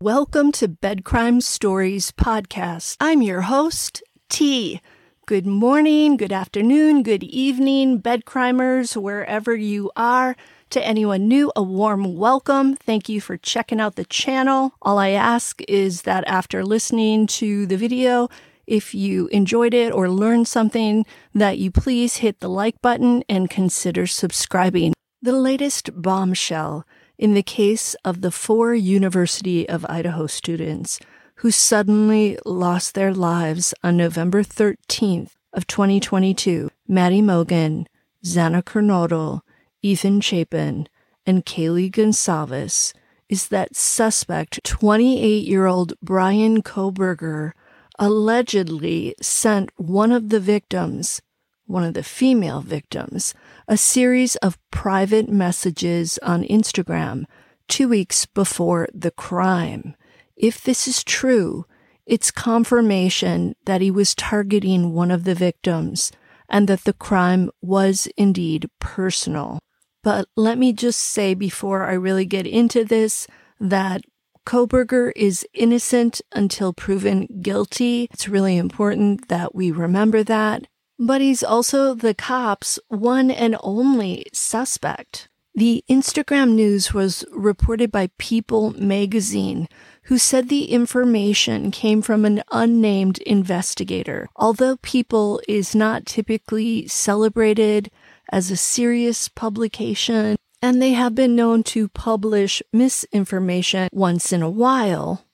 Welcome to Bed Crime Stories podcast. I'm your host, T. Good morning, good afternoon, good evening, bed crimers, wherever you are. To anyone new, a warm welcome. Thank you for checking out the channel. All I ask is that after listening to the video, if you enjoyed it or learned something, that you please hit the like button and consider subscribing. The latest bombshell in the case of the four University of Idaho students who suddenly lost their lives on November 13th of 2022, Maddie Mogen, Xana Kernodle, Ethan Chapin, and Kaylee Goncalves, is that suspect 28-year-old Bryan Kohberger allegedly sent one of the victims, one of the female victims, a series of private messages on Instagram two weeks before the crime. If this is true, it's confirmation that he was targeting one of the victims and that the crime was indeed personal. But let me just say before I really get into this that Kohberger is innocent until proven guilty. It's really important that we remember that. But he's also the cops' one and only suspect. The Instagram news was reported by People magazine, who said the information came from an unnamed investigator. Although People is not typically celebrated as a serious publication, and they have been known to publish misinformation once in a while,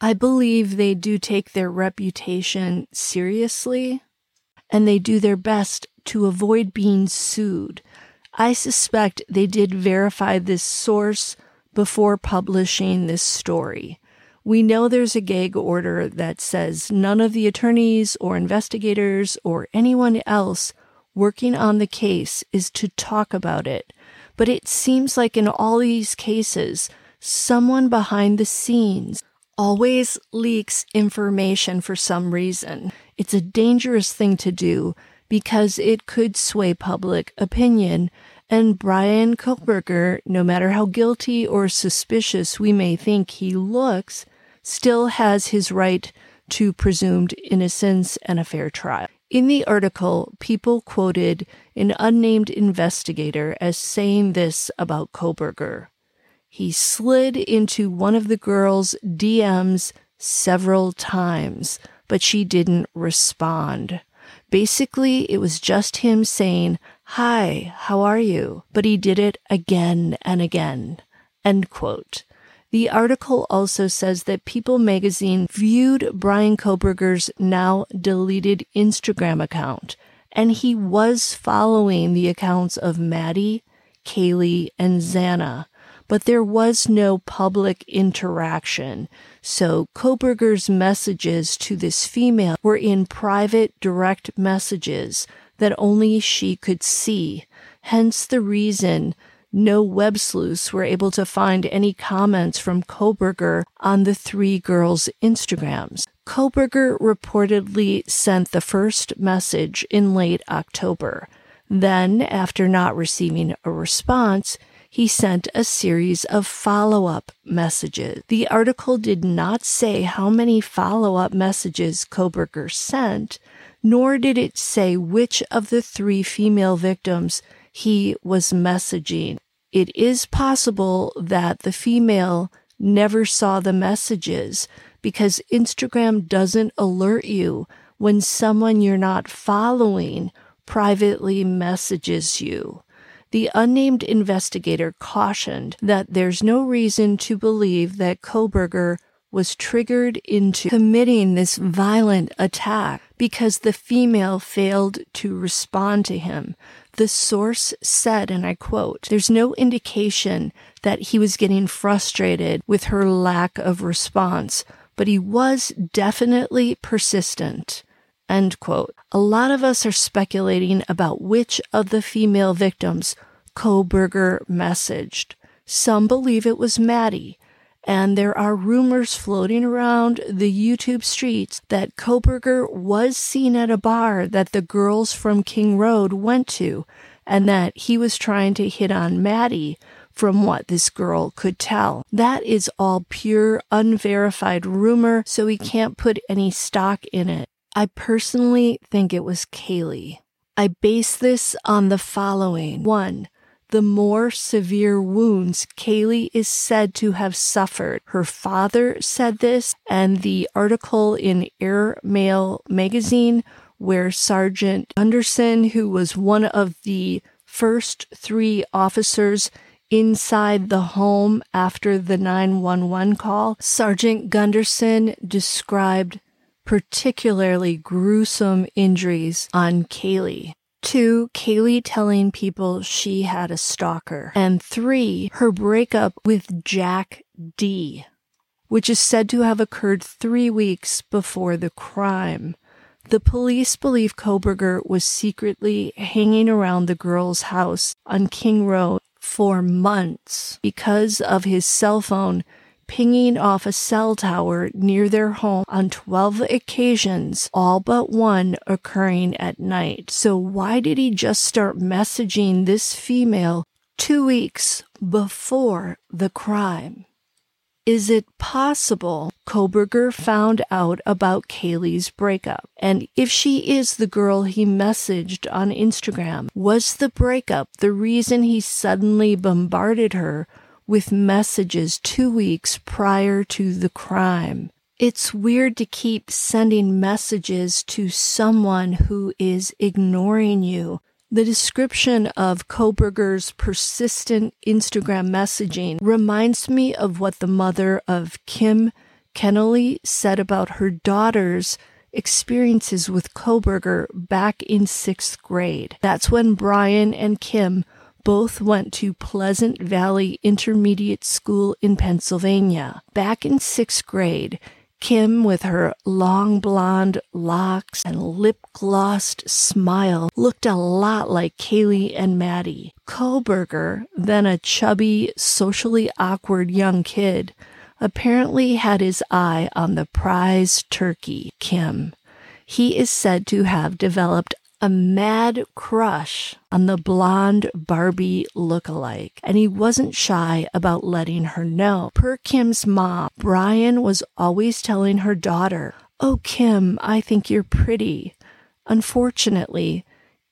I believe they do take their reputation seriously and they do their best to avoid being sued. I suspect they did verify this source before publishing this story. We know there's a gag order that says none of the attorneys or investigators or anyone else working on the case is to talk about it. But it seems like in all these cases, someone behind the scenes always leaks information for some reason. It's a dangerous thing to do because it could sway public opinion. And Bryan Kohberger, no matter how guilty or suspicious we may think he looks, still has his right to presumed innocence and a fair trial. In the article, people quoted an unnamed investigator as saying this about Kohberger. He slid into one of the girl's DMs several times, but she didn't respond. Basically, it was just him saying, Hi, how are you? But he did it again and again. End quote. The article also says that People magazine viewed Bryan Kohberger's now deleted Instagram account, and he was following the accounts of Maddie, Kaylee, and Xana, but there was no public interaction. So Kohberger's messages to this female were in private direct messages that only she could see. Hence the reason no web sleuths were able to find any comments from Kohberger on the three girls' Instagrams. Kohberger reportedly sent the first message in late October. Then, after not receiving a response, he sent a series of follow up messages. The article did not say how many follow up messages Kohberger sent, nor did it say which of the three female victims he was messaging. It is possible that the female never saw the messages because Instagram doesn't alert you when someone you're not following privately messages you. The unnamed investigator cautioned that there's no reason to believe that Kohberger was triggered into committing this violent attack because the female failed to respond to him. The source said, and I quote, there's no indication that he was getting frustrated with her lack of response, but he was definitely persistent. End quote. A lot of us are speculating about which of the female victims Kohberger messaged. Some believe it was Maddie, and there are rumors floating around the YouTube streets that Kohberger was seen at a bar that the girls from King Road went to, and that he was trying to hit on Maddie from what this girl could tell. That is all pure, unverified rumor, so we can't put any stock in it. I personally think it was Kaylee. I base this on the following. One, the more severe wounds Kaylee is said to have suffered. Her father said this, and the article in Air Mail magazine where Sergeant Gunderson, who was one of the first three officers inside the home after the 911 call, Sergeant Gunderson described particularly gruesome injuries on Kaylee. Two, Kaylee telling people she had a stalker. And three, her breakup with Jack D, which is said to have occurred three weeks before the crime. The police believe Kohberger was secretly hanging around the girl's house on King Road for months because of his cell phone pinging off a cell tower near their home on 12 occasions, all but one occurring at night. So, why did he just start messaging this female two weeks before the crime? Is it possible Kohberger found out about Kaylee's breakup? And if she is the girl he messaged on Instagram, was the breakup the reason he suddenly bombarded her with messages two weeks prior to the crime? It's weird to keep sending messages to someone who is ignoring you the description of Kohberger's persistent Instagram messaging reminds me of what the mother of Kim Kennelly said about her daughter's experiences with Kohberger back in sixth grade. That's when Bryan and Kim both went to Pleasant Valley Intermediate School in Pennsylvania. Back in sixth grade, Kim, with her long blonde locks and lip glossed smile, looked a lot like Kaylee and Maddie. Kohberger, then a chubby, socially awkward young kid, apparently had his eye on the prize turkey, Kim. He is said to have developed a mad crush on the blonde Barbie look-alike, and he wasn't shy about letting her know. Per Kim's mom, Brian was always telling her daughter, Oh, Kim, I think you're pretty. Unfortunately,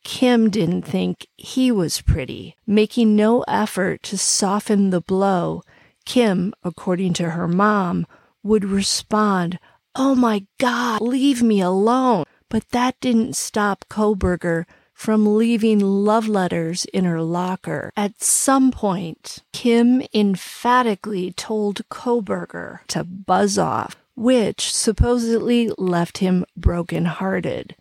Kim didn't think he was pretty. Making no effort to soften the blow, Kim, according to her mom, would respond, Oh my God, leave me alone. But that didn't stop Kohberger from leaving love letters in her locker. At some point, Kim emphatically told Kohberger to buzz off, which supposedly left him broken-hearted.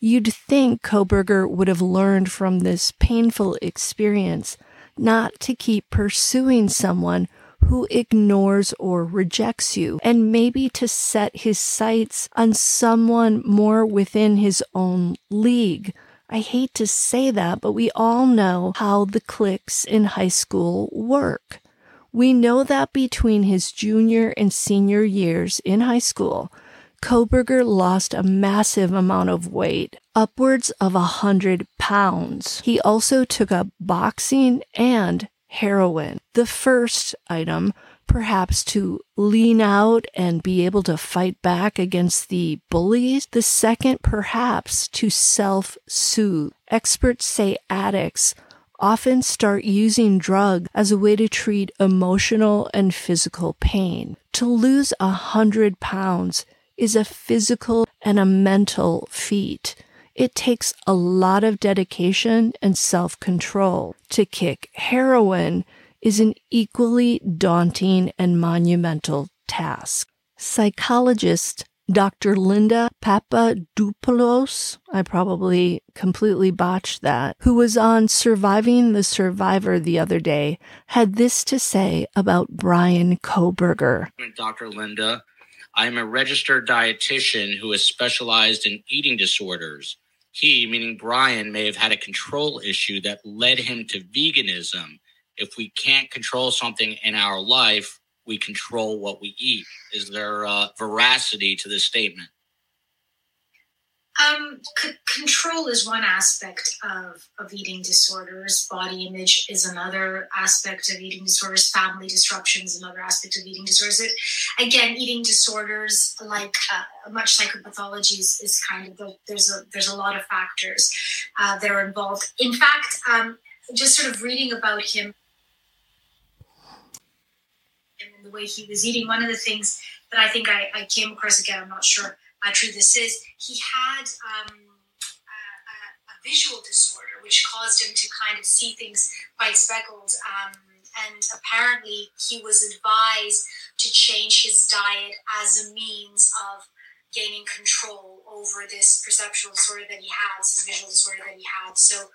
You'd think Kohberger would have learned from this painful experience not to keep pursuing someone who ignores or rejects you, and maybe to set his sights on someone more within his own league. I hate to say that, but we all know how the cliques in high school work. We know that between his junior and senior years in high school, Kohberger lost a massive amount of weight, upwards of a hundred pounds. He also took up boxing and heroin. The first item, perhaps to lean out and be able to fight back against the bullies. The second, perhaps to self soothe. Experts say addicts often start using drug as a way to treat emotional and physical pain. To lose a hundred pounds is a physical and a mental feat. It takes a lot of dedication and self control. To kick heroin is an equally daunting and monumental task. Psychologist Dr. Linda Papadopoulos, I probably completely botched that, who was on Surviving the Survivor the other day, had this to say about Bryan Kohberger. Dr. Linda, I'm a registered dietitian who has specialized in eating disorders he, meaning Bryan, may have had a control issue that led him to veganism. If we can't control something in our life, we control what we eat. Is there uh, veracity to this statement? Um, c- control is one aspect of, of eating disorders. Body image is another aspect of eating disorders. Family disruption is another aspect of eating disorders. It, again, eating disorders, like uh, much psychopathology, is, is kind of the, there's a there's a lot of factors uh, that are involved. In fact, um, just sort of reading about him and the way he was eating, one of the things that I think I, I came across again, I'm not sure how true this is, he had um, a, a, visual disorder which caused him to kind of see things quite speckled. Um, and apparently, he was advised to change his diet as a means of gaining control over this perceptual disorder that he had, this visual disorder that he had. So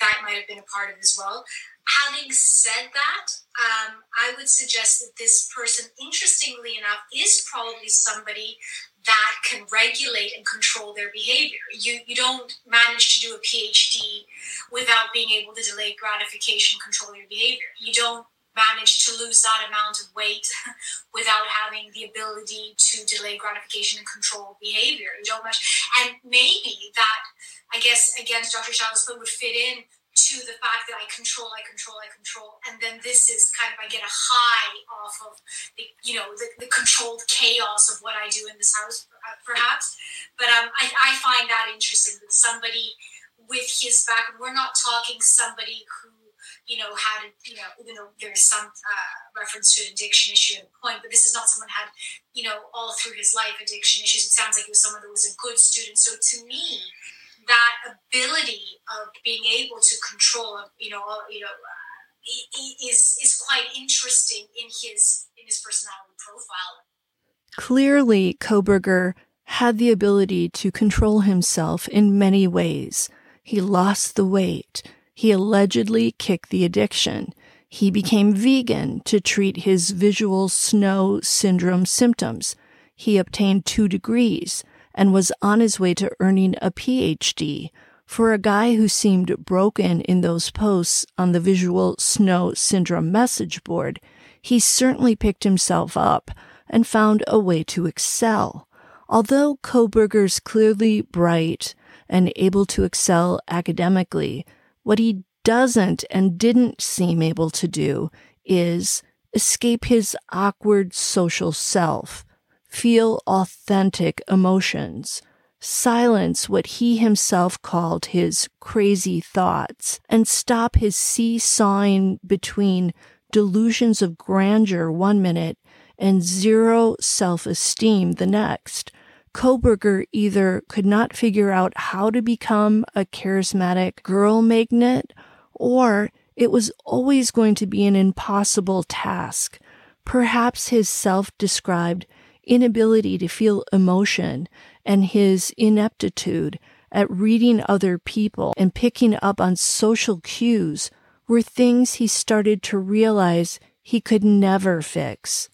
that might have been a part of as well. Having said that, um, I would suggest that this person, interestingly enough, is probably somebody that can regulate and control their behavior. You, you don't manage to do a PhD without being able to delay gratification, control your behavior. You don't manage to lose that amount of weight without having the ability to delay gratification and control behavior. You don't manage, and maybe that, I guess, against Dr. Shalos would fit in to the fact that I control, I control, I control, and then this is kind of I get a high off of the you know the, the controlled chaos of what I do in this house, uh, perhaps. But um, I, I find that interesting that somebody with his background, we're not talking somebody who you know had you know even though there's some uh, reference to an addiction issue at a point, but this is not someone had you know all through his life addiction issues. It sounds like he was someone that was a good student. So to me that ability of being able to control, you know, you know, uh, is is quite interesting in his in his personality profile. Clearly, Kohberger had the ability to control himself in many ways. He lost the weight. He allegedly kicked the addiction. He became vegan to treat his visual snow syndrome symptoms. He obtained two degrees and was on his way to earning a PhD. For a guy who seemed broken in those posts on the visual snow syndrome message board, he certainly picked himself up and found a way to excel. Although Kohberger's clearly bright and able to excel academically, what he doesn't and didn't seem able to do is escape his awkward social self feel authentic emotions, silence what he himself called his crazy thoughts, and stop his seesawing between delusions of grandeur one minute and zero self esteem the next. Kohberger either could not figure out how to become a charismatic girl magnet, or it was always going to be an impossible task. Perhaps his self described inability to feel emotion and his ineptitude at reading other people and picking up on social cues were things he started to realize he could never fix.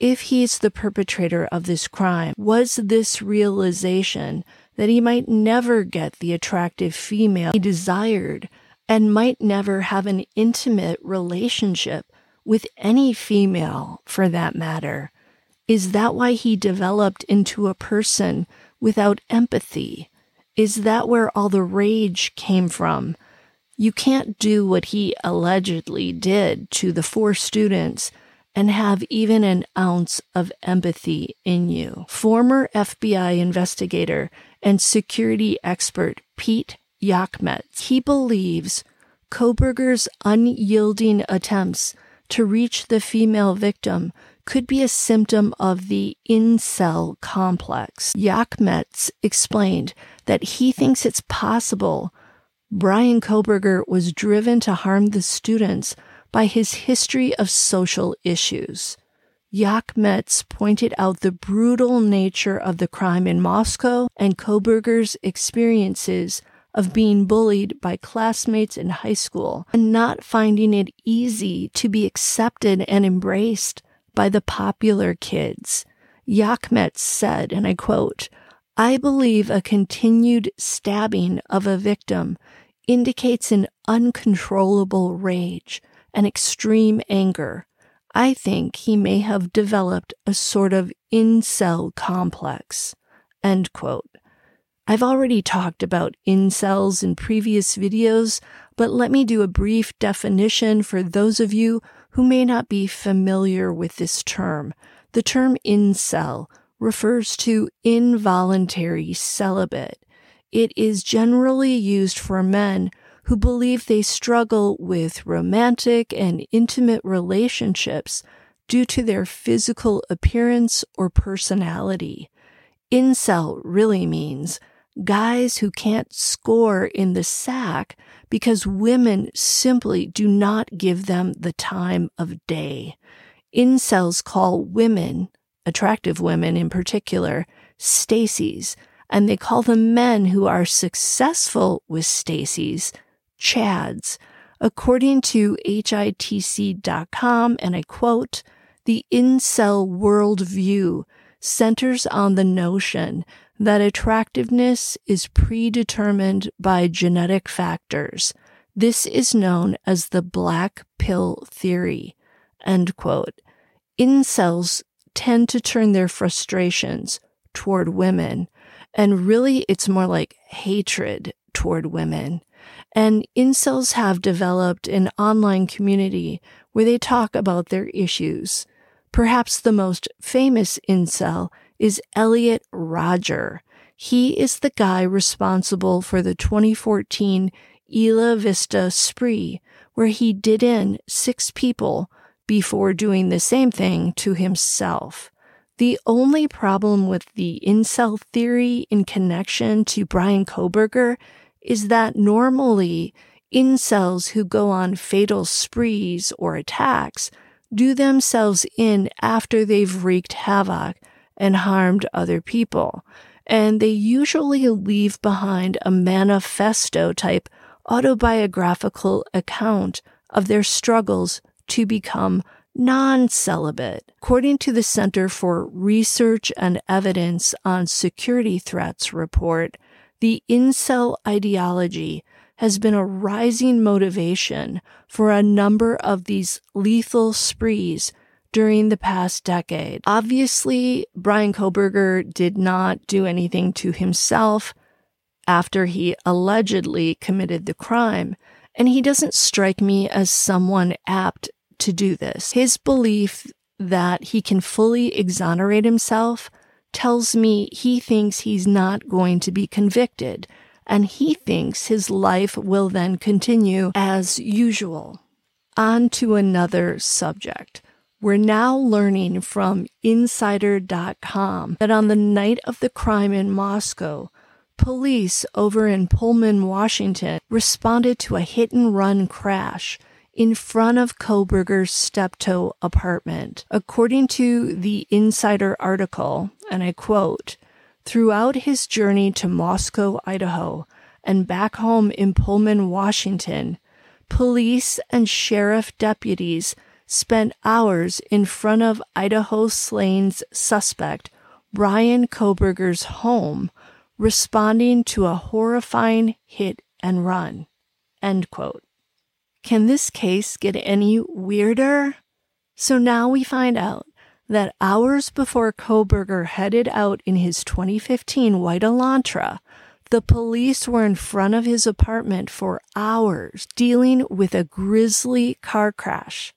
If he's the perpetrator of this crime, was this realization that he might never get the attractive female he desired and might never have an intimate relationship with any female for that matter? Is that why he developed into a person without empathy? Is that where all the rage came from? You can't do what he allegedly did to the four students and have even an ounce of empathy in you. Former FBI investigator and security expert Pete Yachmetz, he believes Kohberger's unyielding attempts to reach the female victim could be a symptom of the incel complex. Yachmetz explained that he thinks it's possible Bryan Kohberger was driven to harm the students by his history of social issues. Yachmetz pointed out the brutal nature of the crime in Moscow and Kohberger's experiences of being bullied by classmates in high school and not finding it easy to be accepted and embraced by the popular kids. Yachmetz said, and I quote, I believe a continued stabbing of a victim indicates an uncontrollable rage and extreme anger. I think he may have developed a sort of incel complex. End quote. I've already talked about incels in previous videos, but let me do a brief definition for those of you who may not be familiar with this term. The term incel refers to involuntary celibate. It is generally used for men who believe they struggle with romantic and intimate relationships due to their physical appearance or personality. Incel really means guys who can't score in the sack because women simply do not give them the time of day. Incels call women, attractive women in particular, Stacy's, and they call the men who are successful with Stacy's Chads. According to HITC.com, and I quote, the incel worldview centers on the notion that attractiveness is predetermined by genetic factors. This is known as the black pill theory. End quote. Incels tend to turn their frustrations toward women, and really it's more like hatred toward women. And incels have developed an online community where they talk about their issues. Perhaps the most famous incel is Elliot Rodger. He is the guy responsible for the 2014 Isla Vista spree, where he did in six people before doing the same thing to himself. The only problem with the incel theory in connection to Bryan Kohberger is that normally incels who go on fatal sprees or attacks do themselves in after they've wreaked havoc and harmed other people. And they usually leave behind a manifesto type autobiographical account of their struggles to become non celibate. According to the Center for Research and Evidence on Security Threats report, the incel ideology has been a rising motivation for a number of these lethal sprees during the past decade. Obviously, Bryan Kohberger did not do anything to himself after he allegedly committed the crime, and he doesn't strike me as someone apt to do this. His belief that he can fully exonerate himself tells me he thinks he's not going to be convicted and he thinks his life will then continue as usual. On to another subject. We're now learning from Insider.com that on the night of the crime in Moscow, police over in Pullman, Washington responded to a hit and run crash in front of Kohberger's Steptoe apartment. According to the Insider article, and I quote, Throughout his journey to Moscow, Idaho, and back home in Pullman, Washington, police and sheriff deputies spent hours in front of Idaho Slane's suspect, Bryan Kohberger's home, responding to a horrifying hit and run. End quote. Can this case get any weirder? So now we find out that hours before Kohberger headed out in his 2015 white Elantra, the police were in front of his apartment for hours dealing with a grisly car crash.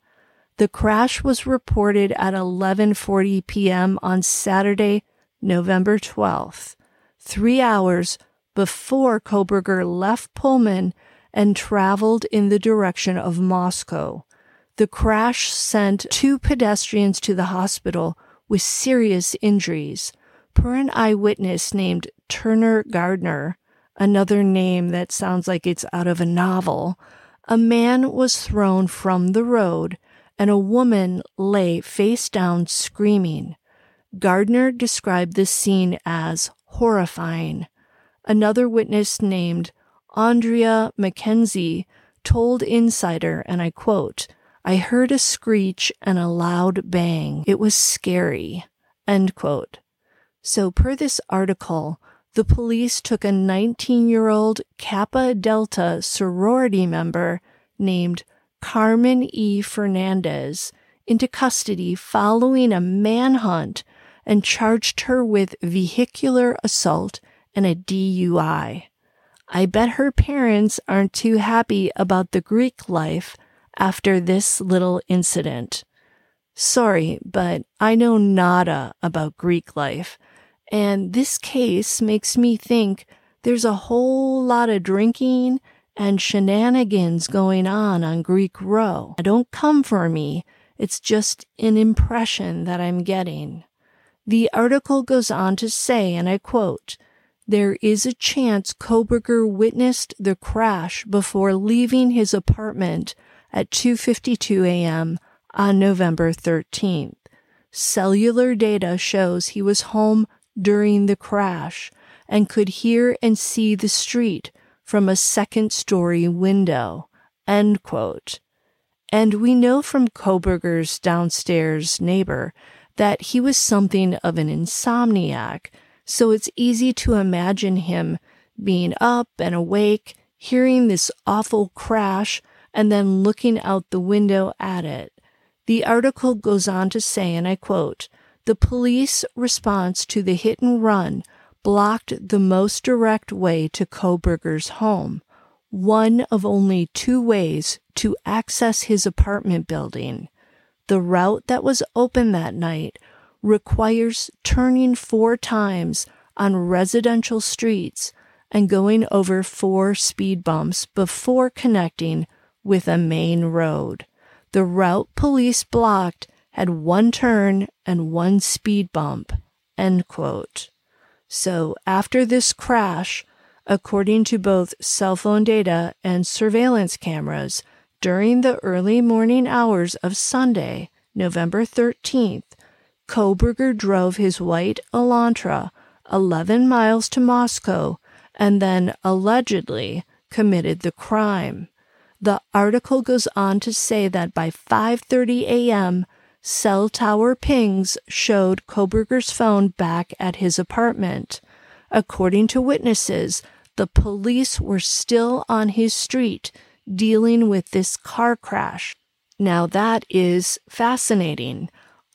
The crash was reported at 11:40 p.m. on Saturday, November 12th, 3 hours before Kohberger left Pullman and traveled in the direction of Moscow. The crash sent two pedestrians to the hospital with serious injuries. Per an eyewitness named Turner Gardner, another name that sounds like it's out of a novel, a man was thrown from the road and a woman lay face down screaming. Gardner described the scene as horrifying. Another witness named Andrea McKenzie told Insider, and I quote, I heard a screech and a loud bang. It was scary. End quote. So, per this article, the police took a 19 year old Kappa Delta sorority member named Carmen E. Fernandez into custody following a manhunt and charged her with vehicular assault and a DUI. I bet her parents aren't too happy about the Greek life after this little incident. Sorry, but I know nada about Greek life, and this case makes me think there's a whole lot of drinking and shenanigans going on on Greek Row. Don't come for me. It's just an impression that I'm getting. The article goes on to say, and I quote, there is a chance Kohberger witnessed the crash before leaving his apartment at 2:52 a.m. on November 13th. Cellular data shows he was home during the crash and could hear and see the street from a second story window. End quote. And we know from Kohberger's downstairs neighbor that he was something of an insomniac, so it's easy to imagine him being up and awake, hearing this awful crash, and then looking out the window at it. The article goes on to say, and I quote, the police response to the hit and run blocked the most direct way to Kohberger's home, one of only two ways to access his apartment building. The route that was open that night requires turning four times on residential streets and going over four speed bumps before connecting with a main road. The route police blocked had one turn and one speed bump. End quote. So after this crash, according to both cell phone data and surveillance cameras, during the early morning hours of Sunday, November 13th, Kohberger drove his white Elantra 11 miles to Moscow and then allegedly committed the crime. The article goes on to say that by 5:30 a.m., cell tower pings showed Kohberger's phone back at his apartment. According to witnesses, the police were still on his street dealing with this car crash. Now that is fascinating.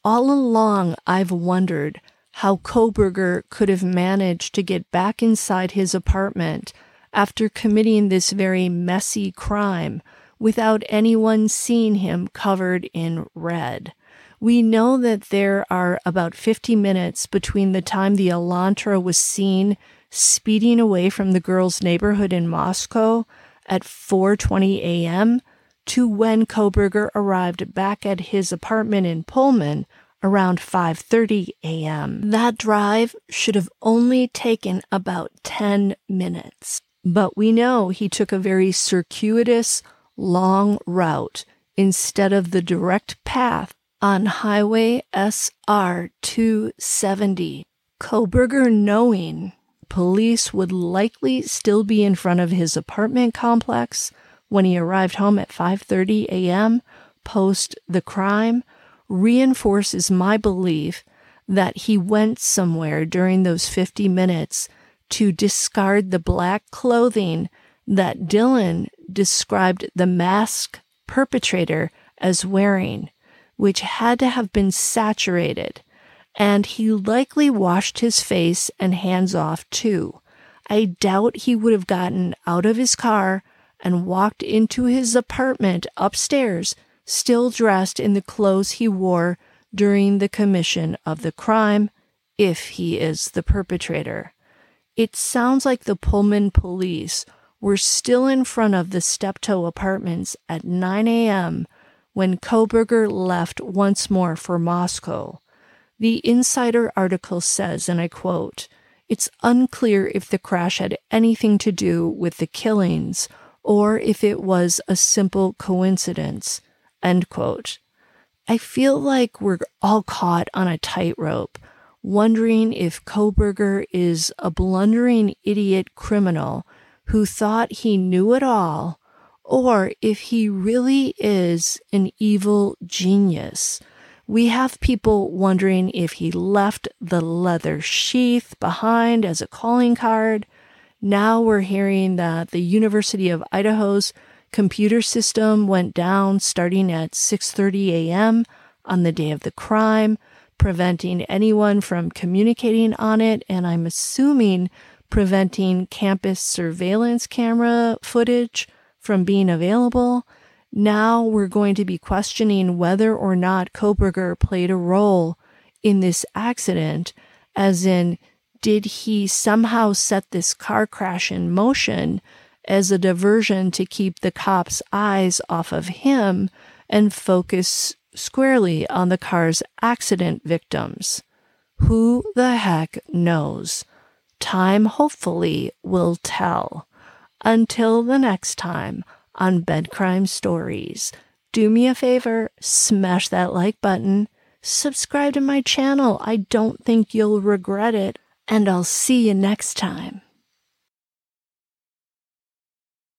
All along, I've wondered how Kohberger could have managed to get back inside his apartment after committing this very messy crime without anyone seeing him covered in red. We know that there are about 50 minutes between the time the Elantra was seen speeding away from the girl's neighborhood in Moscow at 4:20 a.m. to when Kohberger arrived back at his apartment in Pullman around 5:30 a.m. That drive should have only taken about 10 minutes. But we know he took a very circuitous, long route instead of the direct path on Highway SR 270. Kohberger, knowing police would likely still be in front of his apartment complex when he arrived home at 5:30 a.m. post the crime, reinforces my belief that he went somewhere during those 50 minutes to discard the black clothing that Dylan described the mask perpetrator as wearing which had to have been saturated, and he likely washed his face and hands off too. I doubt he would have gotten out of his car and walked into his apartment upstairs, still dressed in the clothes he wore during the commission of the crime, if he is the perpetrator. It sounds like the Pullman police were still in front of the Steptoe apartments at 9 a.m when Kohberger left once more for Moscow. The Insider article says, and I quote, It's unclear if the crash had anything to do with the killings or if it was a simple coincidence. End quote. I feel like we're all caught on a tightrope, wondering if Kohberger is a blundering idiot criminal who thought he knew it all or if he really is an evil genius. We have people wondering if he left the leather sheath behind as a calling card. Now we're hearing that the University of Idaho's computer system went down starting at 6:30 a.m. on the day of the crime, preventing anyone from communicating on it and I'm assuming preventing campus surveillance camera footage from being available. Now we're going to be questioning whether or not Kohberger played a role in this accident, as in, did he somehow set this car crash in motion as a diversion to keep the cops' eyes off of him and focus squarely on the car's accident victims? Who the heck knows? Time hopefully will tell. Until the next time on Bed Crime Stories, do me a favor, smash that like button, subscribe to my channel. I don't think you'll regret it, and I'll see you next time.